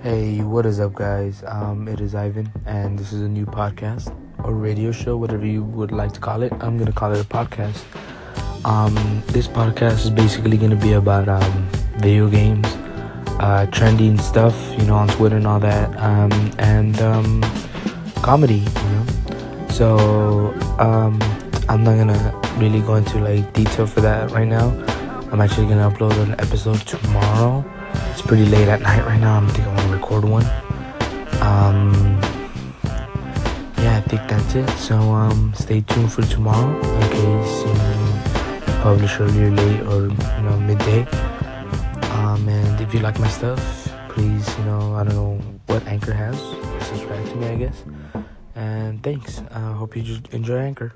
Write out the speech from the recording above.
Hey, what is up, guys? Um, it is Ivan, and this is a new podcast or radio show, whatever you would like to call it. I'm gonna call it a podcast. Um, this podcast is basically gonna be about um, video games, uh, trending stuff, you know, on Twitter and all that, um, and um, comedy, you know. So um, I'm not gonna really go into like detail for that right now. I'm actually gonna upload an episode tomorrow. It's pretty late at night right now. I'm thinking I want to record one. Um, yeah, I think that's it. So um, stay tuned for tomorrow in case you know, publish earlier, late, or you know midday. Um, and if you like my stuff, please you know I don't know what Anchor has. Subscribe to me, I guess. And thanks. I uh, hope you enjoy Anchor.